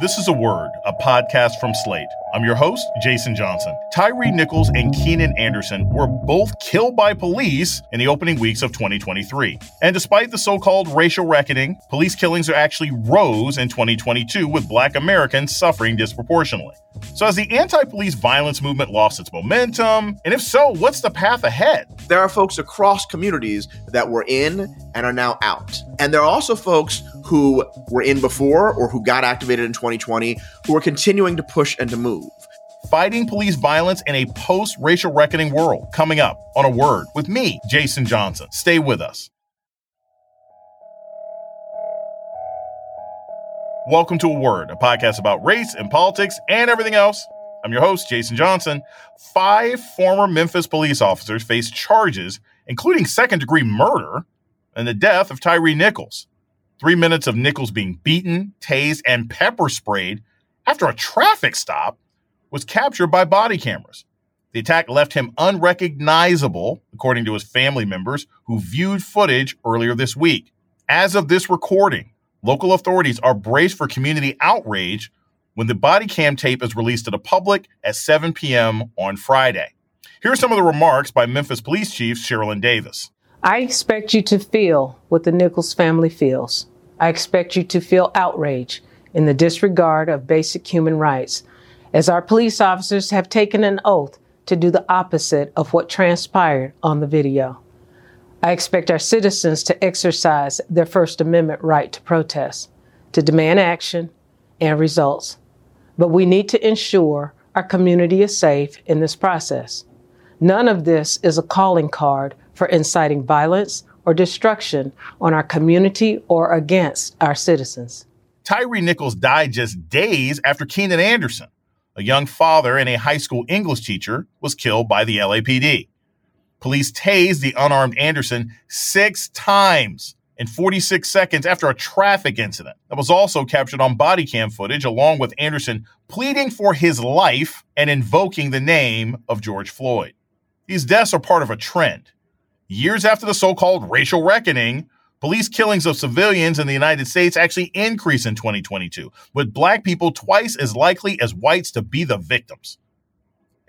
This is a word, a podcast from Slate. I'm your host, Jason Johnson. Tyre Nichols and Keenan Anderson were both killed by police in the opening weeks of 2023. And despite the so called racial reckoning, police killings are actually rose in 2022, with black Americans suffering disproportionately. So, has the anti police violence movement lost its momentum? And if so, what's the path ahead? There are folks across communities that were in and are now out. And there are also folks who were in before or who got activated in 2020 who are continuing to push and to move. Fighting police violence in a post racial reckoning world. Coming up on a word with me, Jason Johnson. Stay with us. Welcome to A Word, a podcast about race and politics and everything else. I'm your host, Jason Johnson. Five former Memphis police officers face charges, including second degree murder and the death of Tyre Nichols. Three minutes of Nichols being beaten, tased, and pepper sprayed after a traffic stop was captured by body cameras. The attack left him unrecognizable, according to his family members who viewed footage earlier this week. As of this recording, Local authorities are braced for community outrage when the body cam tape is released to the public at 7 p.m. on Friday. Here are some of the remarks by Memphis Police Chief Cerelyn Davis. I expect you to feel what the Nichols family feels. I expect you to feel outrage in the disregard of basic human rights, as our police officers have taken an oath to do the opposite of what transpired on the video. I expect our citizens to exercise their First Amendment right to protest, to demand action and results. But we need to ensure our community is safe in this process. None of this is a calling card for inciting violence or destruction on our community or against our citizens. Tyre Nichols died just days after Keenan Anderson, a young father and a high school English teacher, was killed by the LAPD. Police tased the unarmed Anderson six times in 46 seconds after a traffic incident that was also captured on body cam footage, along with Anderson pleading for his life and invoking the name of George Floyd. These deaths are part of a trend. Years after the so called racial reckoning, police killings of civilians in the United States actually increase in 2022, with black people twice as likely as whites to be the victims.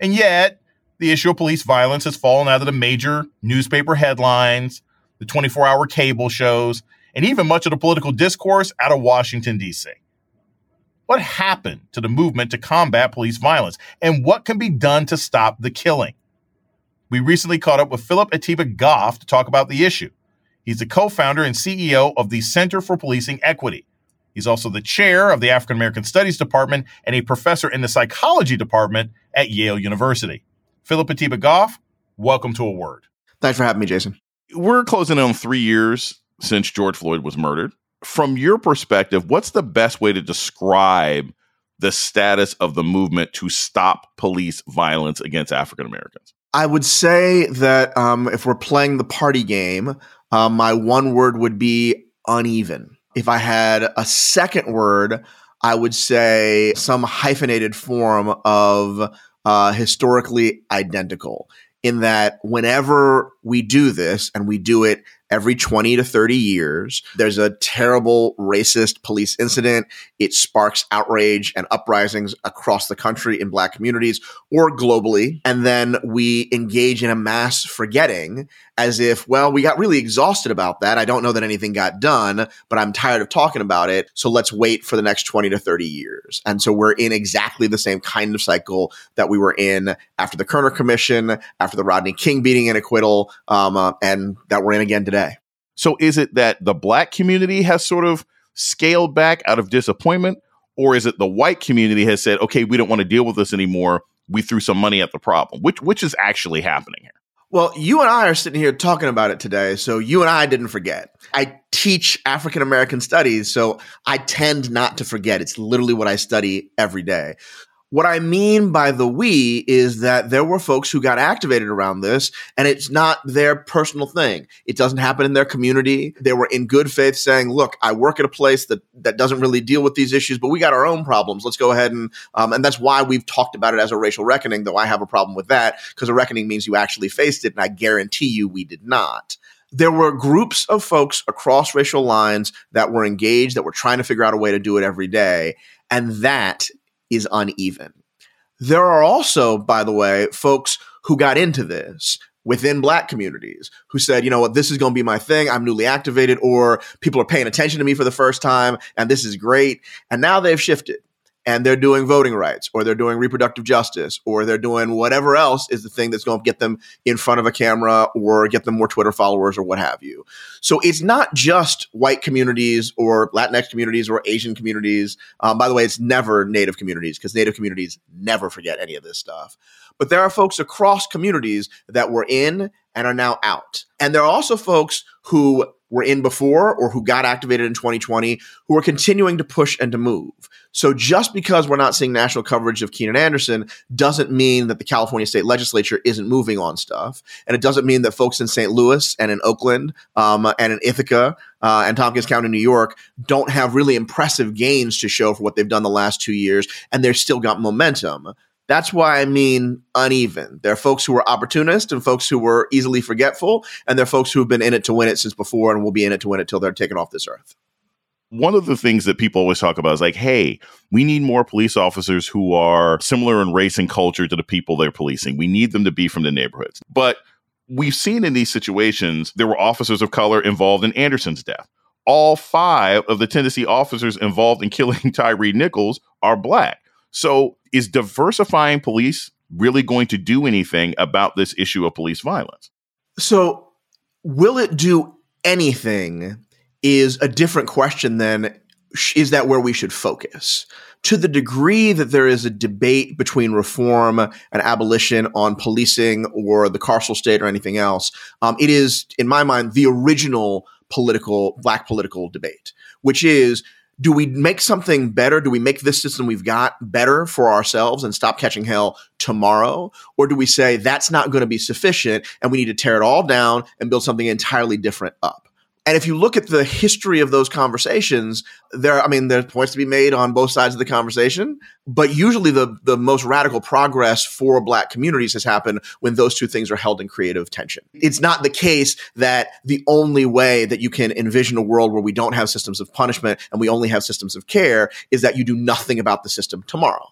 And yet, the issue of police violence has fallen out of the major newspaper headlines, the 24 hour cable shows, and even much of the political discourse out of Washington, D.C. What happened to the movement to combat police violence, and what can be done to stop the killing? We recently caught up with Phillip Atiba Goff to talk about the issue. He's the co founder and CEO of the Center for Policing Equity. He's also the chair of the African American Studies Department and a professor in the psychology department at Yale University. Phillip Atiba Goff, welcome to A Word. Thanks for having me, Jason. We're closing in on three years since George Floyd was murdered. From your perspective, what's the best way to describe the status of the movement to stop police violence against African Americans? I would say that um, if we're playing the party game, um, my one word would be uneven. If I had a second word, I would say some hyphenated form of uh, historically identical in that whenever we do this and we do it every 20 to 30 years. There's a terrible racist police incident. It sparks outrage and uprisings across the country in black communities or globally. And then we engage in a mass forgetting as if, well, we got really exhausted about that. I don't know that anything got done, but I'm tired of talking about it. So let's wait for the next 20 to 30 years. And so we're in exactly the same kind of cycle that we were in after the Kerner Commission, after the Rodney King beating and acquittal, um, uh, and that we're in again today. So is it that the black community has sort of scaled back out of disappointment? Or is it the white community has said, okay, we don't want to deal with this anymore. We threw some money at the problem. Which which is actually happening here? Well, you and I are sitting here talking about it today. So you and I didn't forget. I teach African American studies, so I tend not to forget. It's literally what I study every day. What I mean by the we is that there were folks who got activated around this and it's not their personal thing. It doesn't happen in their community. They were in good faith saying, look, I work at a place that, that doesn't really deal with these issues, but we got our own problems. Let's go ahead and, um, and that's why we've talked about it as a racial reckoning, though I have a problem with that because a reckoning means you actually faced it. And I guarantee you we did not. there were groups of folks across racial lines that were engaged, that were trying to figure out a way to do it every day. And that is uneven. There are also, by the way, folks who got into this within black communities who said, you know what, this is going to be my thing. I'm newly activated, or people are paying attention to me for the first time, and this is great. And now they've shifted and they're doing voting rights or they're doing reproductive justice or they're doing whatever else is the thing that's going to get them in front of a camera or get them more Twitter followers or what have you. So it's not just white communities or Latinx communities or Asian communities. Um, by the way, it's never Native communities because Native communities never forget any of this stuff. But there are folks across communities that were in and are now out. And there are also folks who were in before or who got activated in 2020 who are continuing to push and to move. So just because we're not seeing national coverage of Keenan Anderson doesn't mean that the California state legislature isn't moving on stuff. And it doesn't mean that folks in St. Louis and in Oakland um, and in Ithaca uh, and Tompkins County, New York, don't have really impressive gains to show for what they've done the last two years. And they're still got momentum. That's why I mean uneven. There are folks who are opportunists and folks who were easily forgetful, and there are folks who have been in it to win it since before and will be in it to win it till they're taken off this earth one of the things that people always talk about is like, hey, we need more police officers who are similar in race and culture to the people they're policing. We need them to be from the neighborhoods. But we've seen in these situations, there were officers of color involved in Anderson's death. All five of the Tennessee officers involved in killing Tyre Nichols are black. So is diversifying police really going to do anything about this issue of police violence? So, will it do anything is a different question than is that where we should focus? To the degree that there is a debate between reform and abolition on policing or the carceral state or anything else, um, it is, in my mind, the original political, black political debate, which is do we make something better? Do we make this system we've got better for ourselves and stop catching hell tomorrow? Or do we say that's not going to be sufficient and we need to tear it all down and build something entirely different up? And if you look at the history of those conversations, there, I mean, there's points to be made on both sides of the conversation, but usually the, the most radical progress for black communities has happened when those two things are held in creative tension. Mm-hmm. It's not the case that the only way that you can envision a world where we don't have systems of punishment and we only have systems of care is that you do nothing about the system tomorrow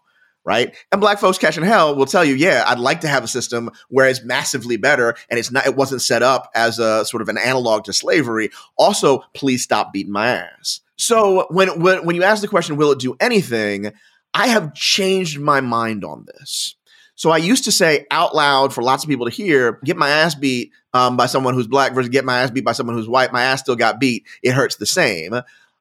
right? And black folks catching hell will tell you, yeah, I'd like to have a system where it's massively better and it's not it wasn't set up as a sort of an analog to slavery. Also, please stop beating my ass. So when when when you ask the question, will it do anything? I have changed my mind on this. So I used to say out loud for lots of people to hear, get my ass beat um, by someone who's black versus get my ass beat by someone who's white. My ass still got beat. It hurts the same.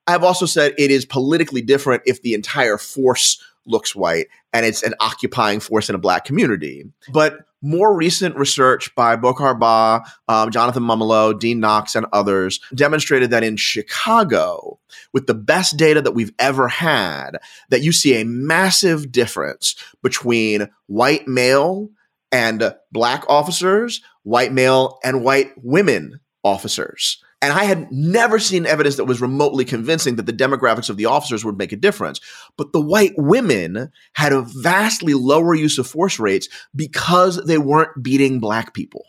I've also said it is politically different if the entire force looks white and it's an occupying force in a black community. But more recent research by Bocar Ba, um, Jonathan Mummolo, Dean Knox, and others demonstrated that in Chicago, with the best data that we've ever had, that you see a massive difference between white male and black officers, white male and white women officers. And I had never seen evidence that was remotely convincing that the demographics of the officers would make a difference. But the white women had a vastly lower use of force rates because they weren't beating black people.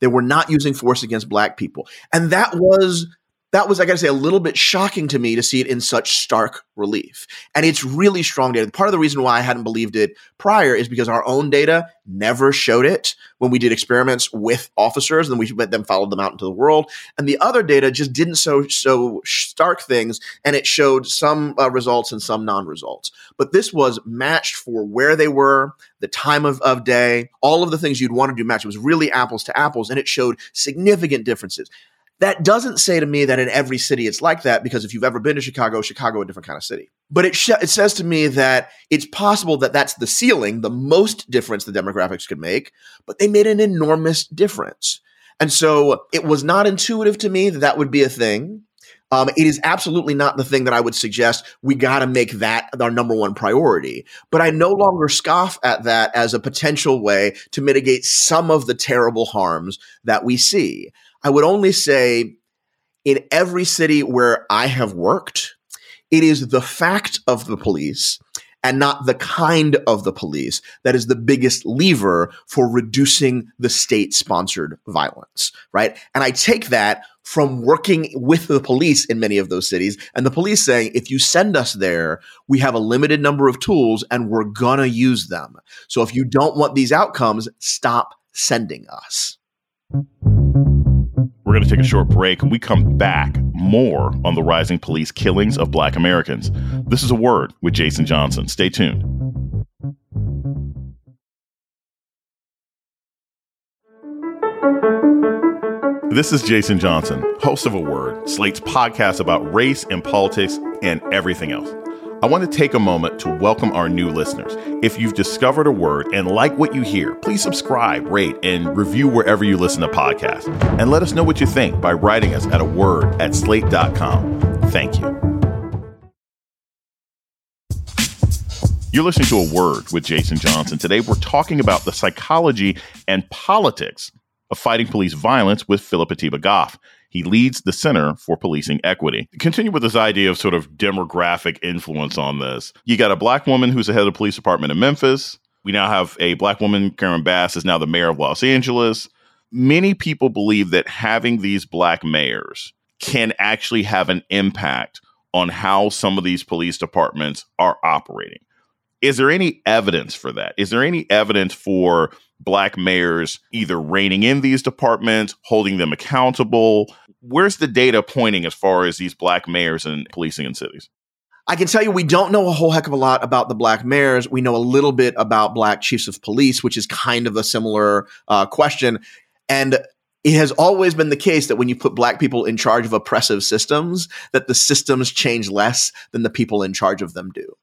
They were not using force against black people. And that was that was, I gotta say, a little bit shocking to me to see it in such stark relief. And it's really strong data. Part of the reason why I hadn't believed it prior is because our own data never showed it when we did experiments with officers and we then followed them out into the world. And the other data just didn't so, so stark things and it showed some uh, results and some non results. But this was matched for where they were, the time of, of day, all of the things you'd want to do match. It was really apples to apples and it showed significant differences. That doesn't say to me that in every city it's like that, because if you've ever been to Chicago, Chicago a different kind of city. But it sh- it says to me that it's possible that that's the ceiling, the most difference the demographics could make, but they made an enormous difference. And so it was not intuitive to me that that would be a thing. Um, it is absolutely not the thing that I would suggest we got to make that our number one priority. But I no longer scoff at that as a potential way to mitigate some of the terrible harms that we see. I would only say in every city where I have worked, it is the fact of the police and not the kind of the police that is the biggest lever for reducing the state sponsored violence, right? And I take that from working with the police in many of those cities and the police saying if you send us there we have a limited number of tools and we're gonna use them so if you don't want these outcomes stop sending us going to take a short break and we come back more on the rising police killings of black americans. This is a word with jason johnson. Stay tuned. This is Jason Johnson, host of A Word, Slate's podcast about race and politics and everything else. I want to take a moment to welcome our new listeners. If you've discovered a word and like what you hear, please subscribe, rate, and review wherever you listen to podcasts. And let us know what you think by writing us at a word at slate.com. Thank you. You're listening to A Word with Jason Johnson. Today, we're talking about the psychology and politics of fighting police violence with Phillip Atiba Goff. He leads the Center for Policing Equity. Continue with this idea of sort of demographic influence on this. You got a black woman who's the head of the police department in Memphis. We now have a black woman, Karen Bass, is now the mayor of Los Angeles. Many people believe that having these black mayors can actually have an impact on how some of these police departments are operating. Is there any evidence for that? Is there any evidence for black mayors either reining in these departments, holding them accountable? Where's the data pointing as far as these black mayors and policing in cities? I can tell you we don't know a whole heck of a lot about the black mayors. We know a little bit about black chiefs of police, which is kind of a similar uh, question. And it has always been the case that when you put black people in charge of oppressive systems, that the systems change less than the people in charge of them do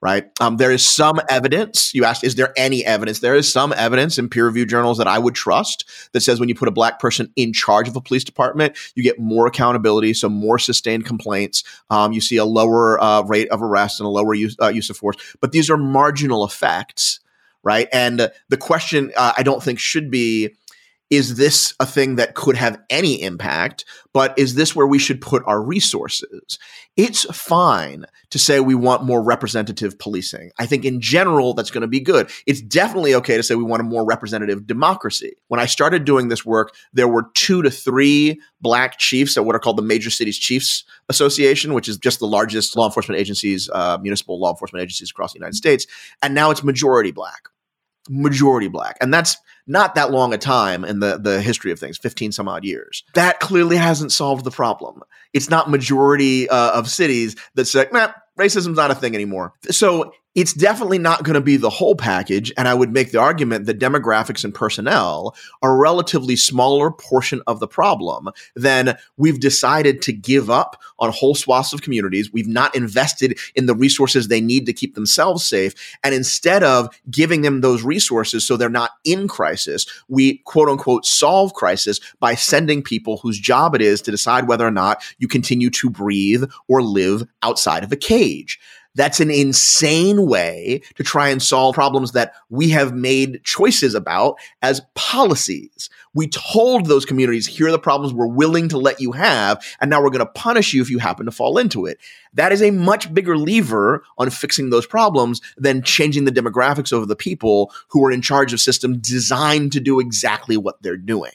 right? Um, there is some evidence. You asked, is there any evidence? There is some evidence in peer reviewed journals that I would trust that says when you put a black person in charge of a police department, you get more accountability, so more sustained complaints. Um, you see a lower uh, rate of arrest and a lower use, uh, use of force. But these are marginal effects, right? And uh, the question uh, I don't think should be is this a thing that could have any impact? But is this where we should put our resources? It's fine to say we want more representative policing. I think in general, that's going to be good. It's definitely okay to say we want a more representative democracy. When I started doing this work, there were two to three black chiefs at what are called the Major Cities Chiefs Association, which is just the largest law enforcement agencies, uh, municipal law enforcement agencies across the United States. And now it's majority black majority black. And that's not that long a time in the, the history of things, 15 some odd years. That clearly hasn't solved the problem. It's not majority uh, of cities that say, nah, racism's not a thing anymore. So it's definitely not going to be the whole package. And I would make the argument that demographics and personnel are a relatively smaller portion of the problem than we've decided to give up on whole swaths of communities. We've not invested in the resources they need to keep themselves safe. And instead of giving them those resources so they're not in crisis, we quote unquote solve crisis by sending people whose job it is to decide whether or not you continue to breathe or live outside of a cage. That's an insane way to try and solve problems that we have made choices about as policies. We told those communities, here are the problems we're willing to let you have, and now we're going to punish you if you happen to fall into it. That is a much bigger lever on fixing those problems than changing the demographics of the people who are in charge of systems designed to do exactly what they're doing.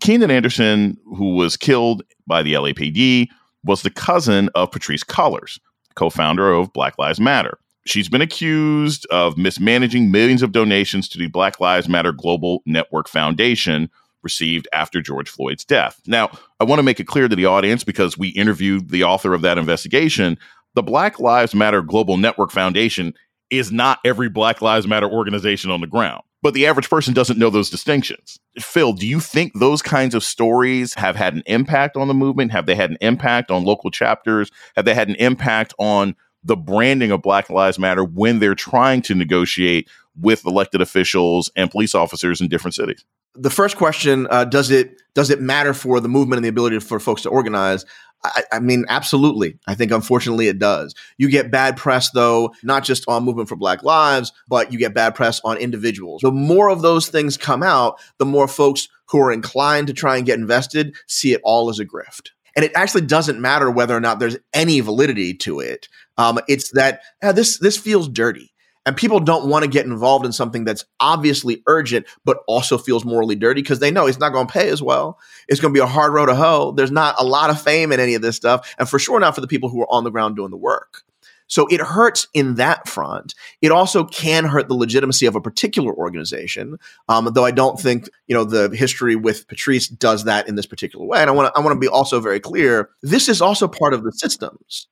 Keenan Anderson, who was killed by the LAPD, was the cousin of Patrisse Cullors co founder of Black Lives Matter. She's been accused of mismanaging millions of donations to the Black Lives Matter Global Network Foundation received after George Floyd's death. Now, I want to make it clear to the audience because we interviewed the author of that investigation. The Black Lives Matter Global Network Foundation is not every Black Lives Matter organization on the ground but the average person doesn't know those distinctions. Phil, do you think those kinds of stories have had an impact on the movement? Have they had an impact on local chapters? Have they had an impact on the branding of Black Lives Matter when they're trying to negotiate with elected officials and police officers in different cities? The first question uh, does it does it matter for the movement and the ability for folks to organize? I, I, mean, absolutely. I think unfortunately it does. You get bad press, though, not just on Movement for Black Lives, but you get bad press on individuals. The more of those things come out, the more folks who are inclined to try and get invested see it all as a grift. And it actually doesn't matter whether or not there's any validity to it. Um, it's that uh, this this feels dirty. And people don't want to get involved in something that's obviously urgent, but also feels morally dirty because they know it's not going to pay as well. It's going to be a hard road to hoe. There's not a lot of fame in any of this stuff. And for sure not for the people who are on the ground doing the work. So it hurts in that front. It also can hurt the legitimacy of a particular organization, um, though I don't think you know the history with Patrisse does that in this particular way. And I want to I want to be also very clear. This is also part of the systems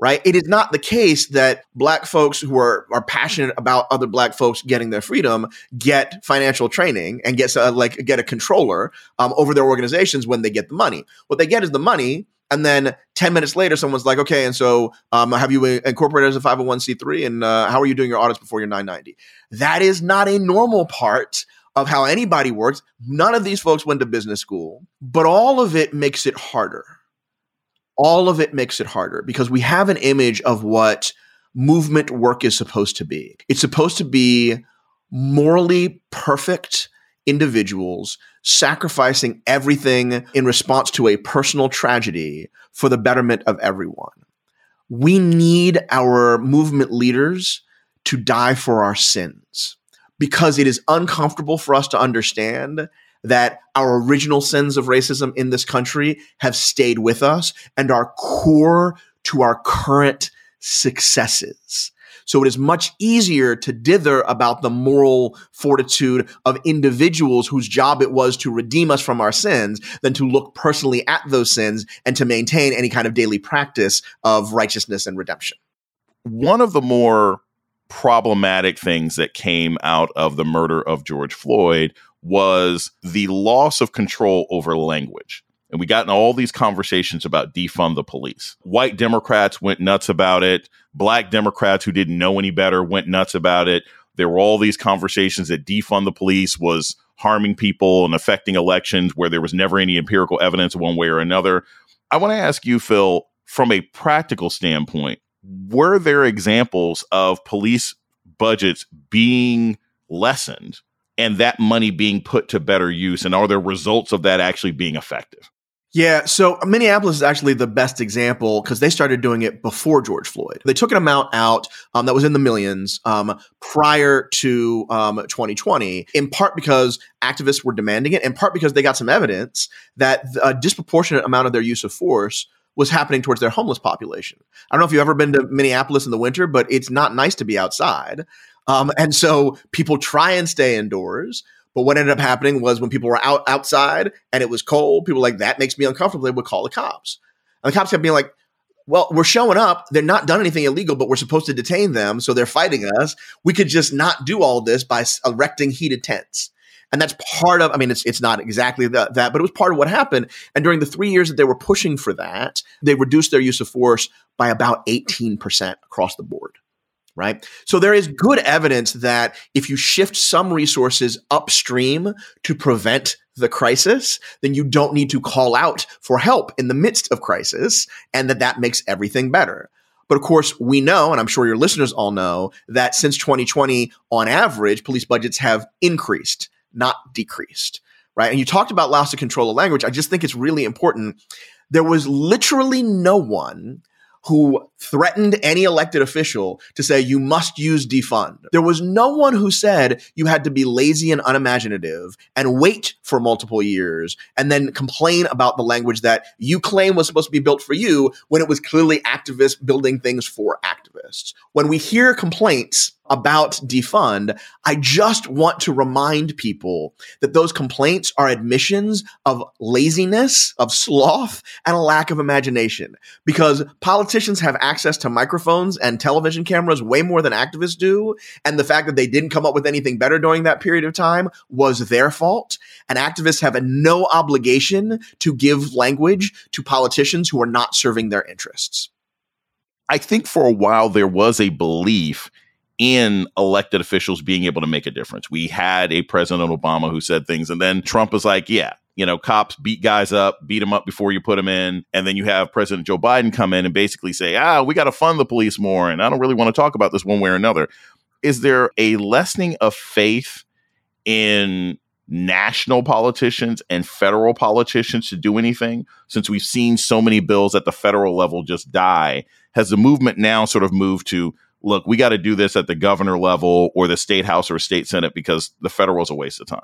right? It is not the case that black folks who are, are passionate about other black folks getting their freedom get financial training and get uh, like get a controller um, over their organizations when they get the money. What they get is the money and then 10 minutes later someone's like okay and so um, have you incorporated as a 501c3 and uh, how are you doing your audits before your 990 that is not a normal part of how anybody works none of these folks went to business school but all of it makes it harder all of it makes it harder because we have an image of what movement work is supposed to be it's supposed to be morally perfect individuals sacrificing everything in response to a personal tragedy for the betterment of everyone. We need our movement leaders to die for our sins because it is uncomfortable for us to understand that our original sins of racism in this country have stayed with us and are core to our current successes. So it is much easier to dither about the moral fortitude of individuals whose job it was to redeem us from our sins than to look personally at those sins and to maintain any kind of daily practice of righteousness and redemption. One of the more problematic things that came out of the murder of George Floyd was the loss of control over language. And we got in all these conversations about defund the police. White Democrats went nuts about it. Black Democrats who didn't know any better went nuts about it. There were all these conversations that defund the police was harming people and affecting elections where there was never any empirical evidence one way or another. I want to ask you, Phil, from a practical standpoint, were there examples of police budgets being lessened and that money being put to better use? And are there results of that actually being effective? Yeah, so Minneapolis is actually the best example because they started doing it before George Floyd. They took an amount out um, that was in the millions um, prior to um, 2020, in part because activists were demanding it, in part because they got some evidence that a disproportionate amount of their use of force was happening towards their homeless population. I don't know if you've ever been to Minneapolis in the winter, but it's not nice to be outside. Um, and so people try and stay indoors. But what ended up happening was when people were out outside and it was cold, people were like, that makes me uncomfortable. They would call the cops. And the cops kept being like, well, we're showing up. They're not done anything illegal, but we're supposed to detain them. So they're fighting us. We could just not do all this by erecting heated tents. And that's part of, I mean, it's, it's not exactly the, that, but it was part of what happened. And during the three years that they were pushing for that, they reduced their use of force by about 18% across the board right? So there is good evidence that if you shift some resources upstream to prevent the crisis, then you don't need to call out for help in the midst of crisis and that that makes everything better. But of course, we know, and I'm sure your listeners all know, that since 2020, on average, police budgets have increased, not decreased, right? And you talked about loss of control of language. I just think it's really important. There was literally no one who threatened any elected official to say you must use defund. There was no one who said you had to be lazy and unimaginative and wait for multiple years and then complain about the language that you claim was supposed to be built for you when it was clearly activists building things for activists. When we hear complaints about defund, I just want to remind people that those complaints are admissions of laziness, of sloth, and a lack of imagination. Because politicians have access to microphones and television cameras way more than activists do. And the fact that they didn't come up with anything better during that period of time was their fault. And activists have no obligation to give language to politicians who are not serving their interests. I think for a while there was a belief in elected officials being able to make a difference. We had a President Obama who said things, and then Trump was like, yeah, you know, cops beat guys up, beat them up before you put them in. And then you have President Joe Biden come in and basically say, ah, we got to fund the police more. And I don't really want to talk about this one way or another. Is there a lessening of faith in national politicians and federal politicians to do anything since we've seen so many bills at the federal level just die? Has the movement now sort of moved to look, we got to do this at the governor level or the state house or state senate because the federal is a waste of time?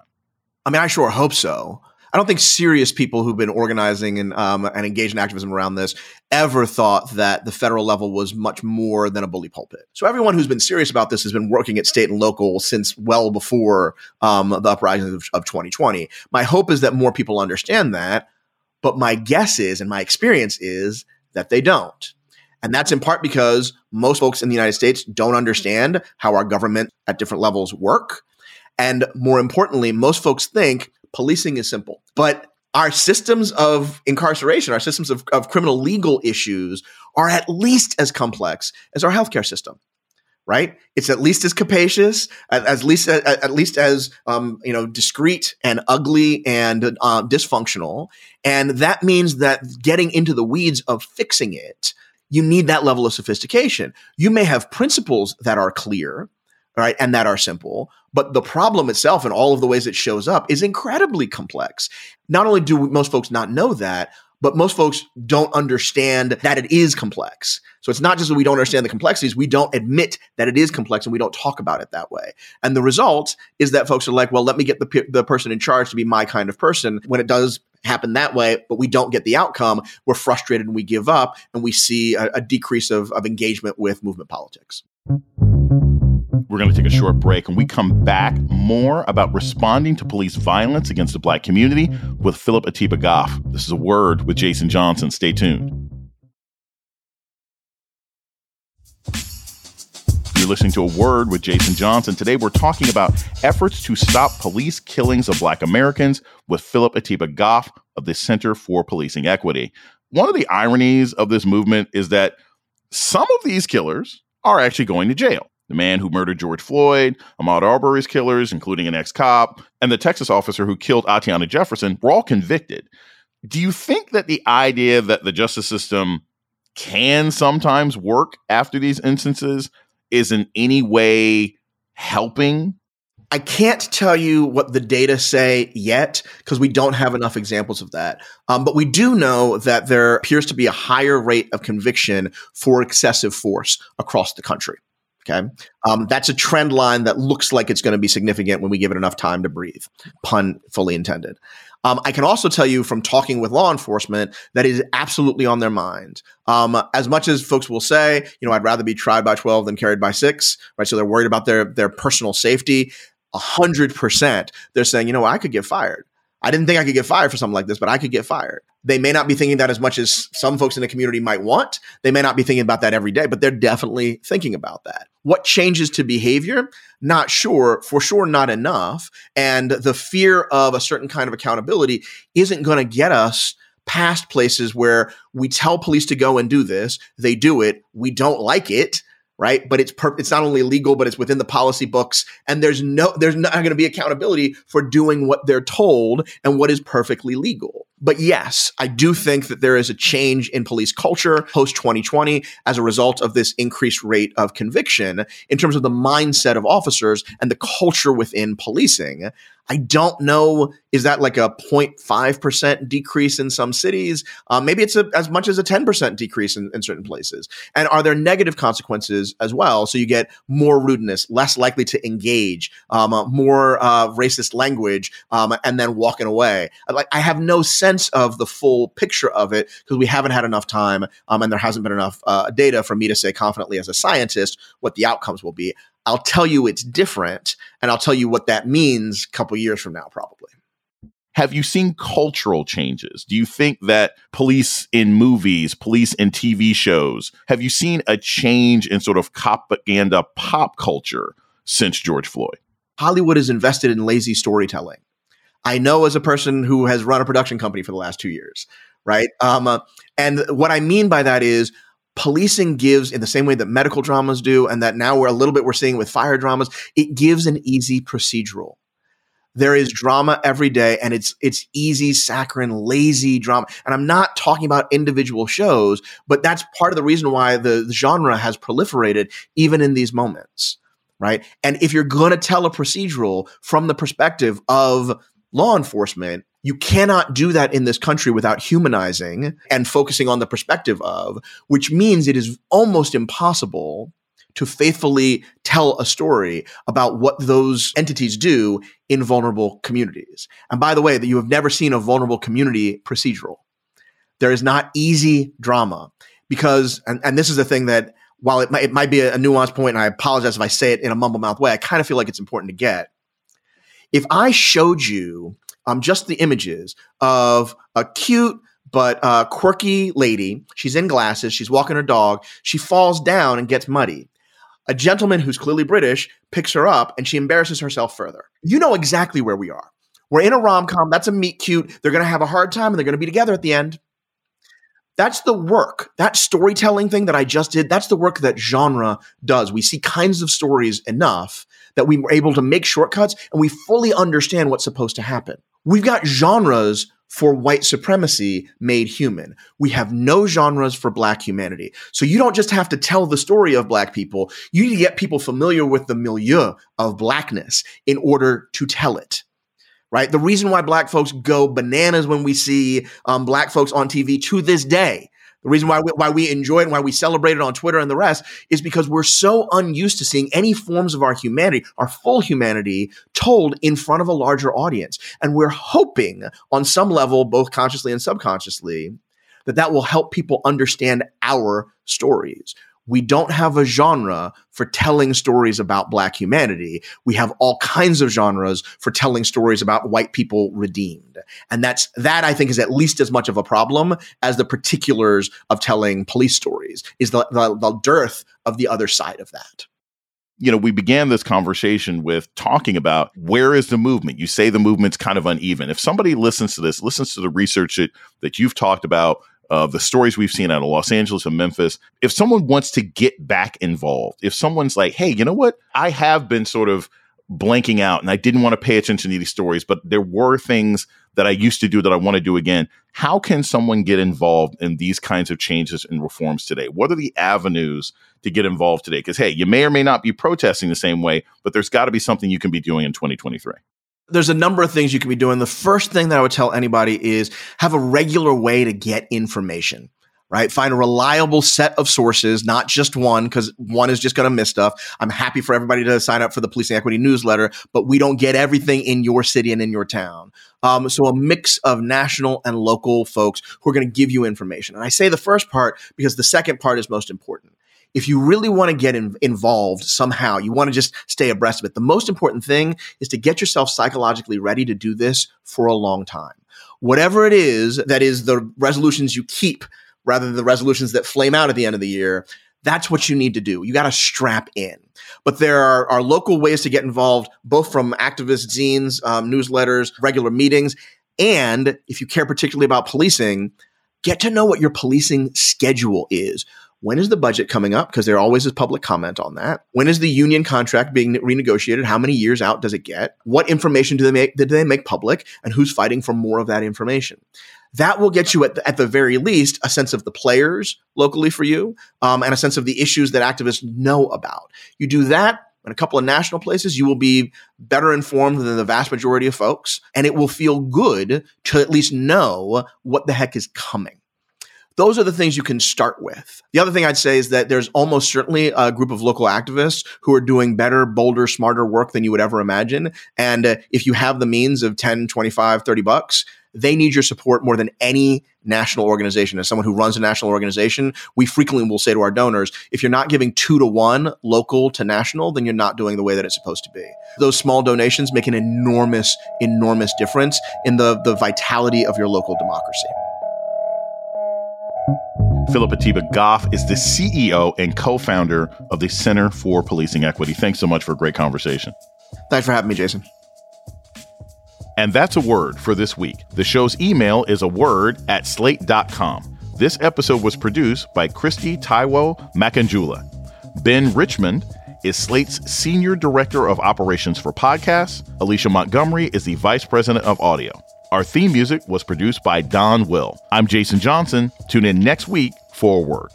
I mean, I sure hope so. I don't think serious people who've been organizing and um, and engaged in activism around this ever thought that the federal level was much more than a bully pulpit. So everyone who's been serious about this has been working at state and local since well before um, the uprising of, of 2020. My hope is that more people understand that, but my guess is and my experience is that they don't. And that's in part because most folks in the United States don't understand how our government at different levels work. And more importantly, most folks think policing is simple. But our systems of incarceration, our systems of, of criminal legal issues are at least as complex as our healthcare system right? It's at least as capacious, at, least at, at, least as um, you know discreet and ugly and uh, dysfunctional, and that means that getting into the weeds of fixing it, you need that level of sophistication. You may have principles that are clear, right, and that are simple, but the problem itself and all of the ways it shows up is incredibly complex. Not only do most folks not know that, but most folks don't understand that it is complex. So it's not just that we don't understand the complexities, we don't admit that it is complex and we don't talk about it that way. And the result is that folks are like, well, let me get the, the person in charge to be my kind of person. When it does happen that way, but we don't get the outcome, we're frustrated and we give up and we see a, a decrease of, of engagement with movement politics. We're going to take a short break and we come back more about responding to police violence against the black community with Phillip Atiba Goff. This is a word with Jason Johnson. Stay tuned. You're listening to a word with Jason Johnson. Today we're talking about efforts to stop police killings of black Americans with Phillip Atiba Goff of the Center for Policing Equity. One of the ironies of this movement is that some of these killers are actually going to jail the man who murdered George Floyd, Ahmaud Arbery's killers, including an ex cop, and the Texas officer who killed Atiana Jefferson were all convicted. Do you think that the idea that the justice system can sometimes work after these instances is in any way helping? I can't tell you what the data say yet because we don't have enough examples of that. Um, but we do know that there appears to be a higher rate of conviction for excessive force across the country. Okay. Um, that's a trend line that looks like it's going to be significant when we give it enough time to breathe, pun fully intended. Um, I can also tell you from talking with law enforcement that it is absolutely on their mind. Um, as much as folks will say, you know, I'd rather be tried by 12 than carried by six, right? So they're worried about their, their personal safety. A hundred percent. They're saying, you know, I could get fired. I didn't think I could get fired for something like this, but I could get fired. They may not be thinking that as much as some folks in the community might want. They may not be thinking about that every day, but they're definitely thinking about that. What changes to behavior? Not sure, for sure, not enough. And the fear of a certain kind of accountability isn't going to get us past places where we tell police to go and do this, they do it, we don't like it, right? But it's per- it's not only legal, but it's within the policy books, and there's no there's not going to be accountability for doing what they're told and what is perfectly legal. But yes, I do think that there is a change in police culture post 2020 as a result of this increased rate of conviction in terms of the mindset of officers and the culture within policing. I don't know. Is that like a 0.5% decrease in some cities? Uh, maybe it's a, as much as a 10% decrease in, in, certain places. And are there negative consequences as well? So you get more rudeness, less likely to engage, um, uh, more uh, racist language, um, and then walking away. Like I have no sense of the full picture of it because we haven't had enough time, um, and there hasn't been enough uh, data for me to say confidently as a scientist what the outcomes will be. I'll tell you it's different, and I'll tell you what that means a couple years from now, probably. Have you seen cultural changes? Do you think that police in movies, police in TV shows, have you seen a change in sort of propaganda pop culture since George Floyd? Hollywood is invested in lazy storytelling. I know as a person who has run a production company for the last two years, right? Um, uh, and what I mean by that is policing gives in the same way that medical dramas do and that now we're a little bit we're seeing with fire dramas it gives an easy procedural. There is drama every day and it's it's easy saccharine lazy drama. And i'm not talking about individual shows but that's part of the reason why the, the genre has proliferated even in these moments right? And if you're going to tell a procedural from the perspective of law enforcement you cannot do that in this country without humanizing and focusing on the perspective of, which means it is almost impossible to faithfully tell a story about what those entities do in vulnerable communities. And by the way, that you have never seen a vulnerable community procedural. There is not easy drama because, and, and this is the thing that while it might, it might be a, a nuanced point, and I apologize if I say it in a mumble mouth way, I kind of feel like it's important to get. If I showed you um, just the images of a cute but uh, quirky lady, she's in glasses, she's walking her dog, she falls down and gets muddy. A gentleman who's clearly British picks her up and she embarrasses herself further. You know exactly where we are. We're in a rom com. That's a meet cute. They're going to have a hard time and they're going to be together at the end. That's the work, that storytelling thing that I just did. That's the work that genre does. We see kinds of stories enough that we were able to make shortcuts and we fully understand what's supposed to happen. We've got genres for white supremacy made human. We have no genres for black humanity. So you don't just have to tell the story of black people. You need to get people familiar with the milieu of blackness in order to tell it. Right. The reason why black folks go bananas when we see um, black folks on TV to this day the reason why we, why we enjoy it and why we celebrate it on Twitter and the rest is because we're so unused to seeing any forms of our humanity, our full humanity, told in front of a larger audience. And we're hoping on some level, both consciously and subconsciously, that that will help people understand our stories. We don't have a genre for telling stories about Black humanity. We have all kinds of genres for telling stories about white people redeemed. And that's, that I think is at least as much of a problem as the particulars of telling police stories, is the, the, the dearth of the other side of that you know, we began this conversation with talking about where is the movement? You say the movement's kind of uneven. If somebody listens to this, listens to the research that, that you've talked about, of the stories we've seen out of Los Angeles and Memphis. If someone wants to get back involved, if someone's like, hey, you know what? I have been sort of blanking out and I didn't want to pay attention to these stories, but there were things that I used to do that I want to do again. How can someone get involved in these kinds of changes and reforms today? What are the avenues to get involved today? Because, hey, you may or may not be protesting the same way, but there's got to be something you can be doing in 2023 there's a number of things you can be doing. The first thing that I would tell anybody is have a regular way to get information right? Find a reliable set of sources, not just one, because one is just going to miss stuff. I'm happy for everybody to sign up for the Policing Equity newsletter, but we don't get everything in your city and in your town. Um, so a mix of national and local folks who are going to give you information. And I say the first part because the second part is most important if you really want to get in, involved somehow, you want to just stay abreast of it. The most important thing is to get yourself psychologically ready to do this for a long time. Whatever it is that is the resolutions you keep rather than the resolutions that flame out at the end of the year, that's what you need to do. You got to strap in. But there are, are, local ways to get involved, both from activist zines, um, newsletters, regular meetings. And if you care particularly about policing, get to know what your policing schedule is. When is the budget coming up? Because there always is public comment on that. When is the union contract being renegotiated? How many years out does it get? What information do they make? Did they make public? And who's fighting for more of that information? That will get you at the, at the very least a sense of the players locally for you, um, and a sense of the issues that activists know about. You do that in a couple of national places, you will be better informed than the vast majority of folks, and it will feel good to at least know what the heck is coming. Those are the things you can start with. The other thing I'd say is that there's almost certainly a group of local activists who are doing better, bolder, smarter work than you would ever imagine. And uh, if you have the means of 10, 25, 30 bucks, they need your support more than any national organization. As someone who runs a national organization, we frequently will say to our donors, if you're not giving two to one local to national, then you're not doing the way that it's supposed to be. Those small donations make an enormous, enormous difference in the, the vitality of your local democracy. Phillip Atiba Goff is the CEO and co founder of the Center for Policing Equity. Thanks so much for a great conversation. Thanks for having me, Jason. And that's a word for this week. The show's email is a word at slate.com. This episode was produced by Kristie Taiwo Makanjuola. Ben Richmond is Slate's Senior Director of Operations for Podcasts. Alicia Montgomery is the Vice President of Audio. Our theme music was produced by Don Will. I'm Jason Johnson. Tune in next week for word.